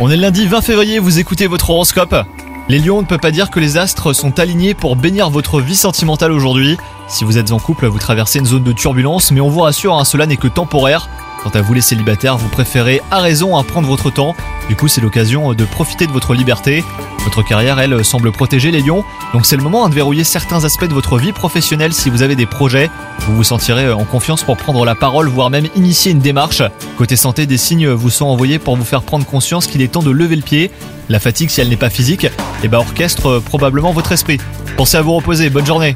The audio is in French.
On est lundi 20 février, vous écoutez votre horoscope. Les lions, on ne peut pas dire que les astres sont alignés pour bénir votre vie sentimentale aujourd'hui. Si vous êtes en couple, vous traversez une zone de turbulence, mais on vous rassure, hein, cela n'est que temporaire. Quant à vous les célibataires, vous préférez à raison à prendre votre temps. Du coup, c'est l'occasion de profiter de votre liberté. Votre carrière, elle, semble protéger les lions. Donc c'est le moment hein, de verrouiller certains aspects de votre vie professionnelle si vous avez des projets. Vous vous sentirez en confiance pour prendre la parole, voire même initier une démarche. Côté santé, des signes vous sont envoyés pour vous faire prendre conscience qu'il est temps de lever le pied. La fatigue, si elle n'est pas physique, eh ben orchestre probablement votre esprit. Pensez à vous reposer, bonne journée